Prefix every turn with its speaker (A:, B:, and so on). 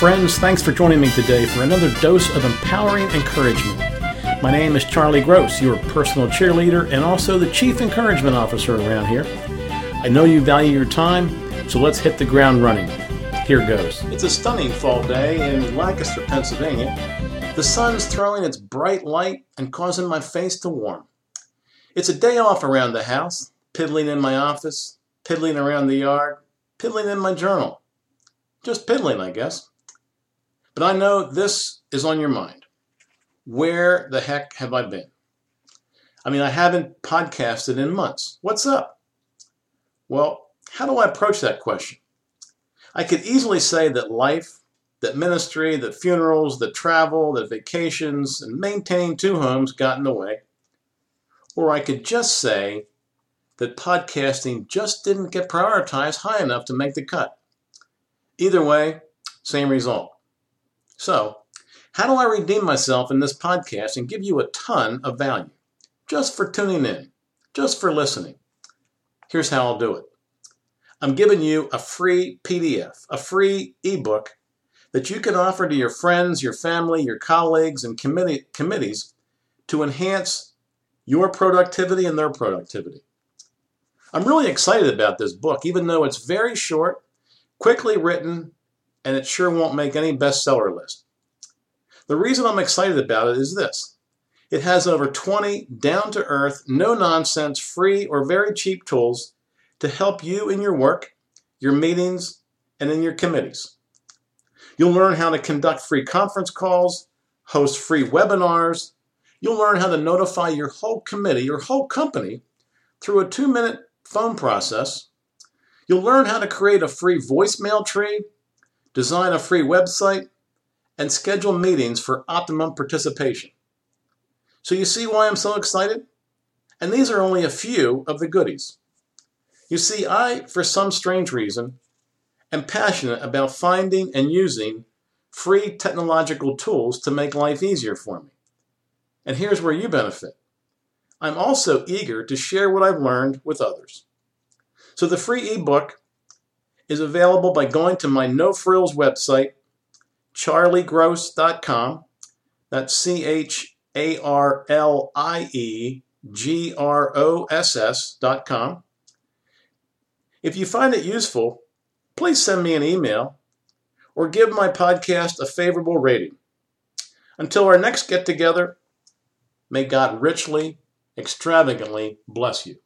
A: friends. Thanks for joining me today for another dose of empowering encouragement. My name is Charlie Gross, your personal cheerleader and also the Chief Encouragement Officer around here. I know you value your time, so let's hit the ground running. Here goes. It's a stunning fall day in Lancaster, Pennsylvania. The sun's throwing its bright light and causing my face to warm. It's a day off around the house, piddling in my office, piddling around the yard, piddling in my journal. Just piddling, I guess. But I know this is on your mind. Where the heck have I been? I mean, I haven't podcasted in months. What's up? Well, how do I approach that question? I could easily say that life, that ministry, that funerals, that travel, that vacations, and maintaining two homes got in the way. Or I could just say that podcasting just didn't get prioritized high enough to make the cut. Either way, same result. So, how do I redeem myself in this podcast and give you a ton of value? Just for tuning in, just for listening. Here's how I'll do it I'm giving you a free PDF, a free ebook that you can offer to your friends, your family, your colleagues, and committee, committees to enhance your productivity and their productivity. I'm really excited about this book, even though it's very short, quickly written, and it sure won't make any bestseller list. The reason I'm excited about it is this it has over 20 down to earth, no nonsense, free, or very cheap tools to help you in your work, your meetings, and in your committees. You'll learn how to conduct free conference calls, host free webinars. You'll learn how to notify your whole committee, your whole company, through a two minute phone process. You'll learn how to create a free voicemail tree design a free website, and schedule meetings for optimum participation. So you see why I'm so excited? And these are only a few of the goodies. You see, I, for some strange reason, am passionate about finding and using free technological tools to make life easier for me. And here's where you benefit. I'm also eager to share what I've learned with others. So the free ebook is available by going to my No Frills website, charliegross.com. That's C H A R L I E G R O S S.com. If you find it useful, please send me an email or give my podcast a favorable rating. Until our next get together, may God richly, extravagantly bless you.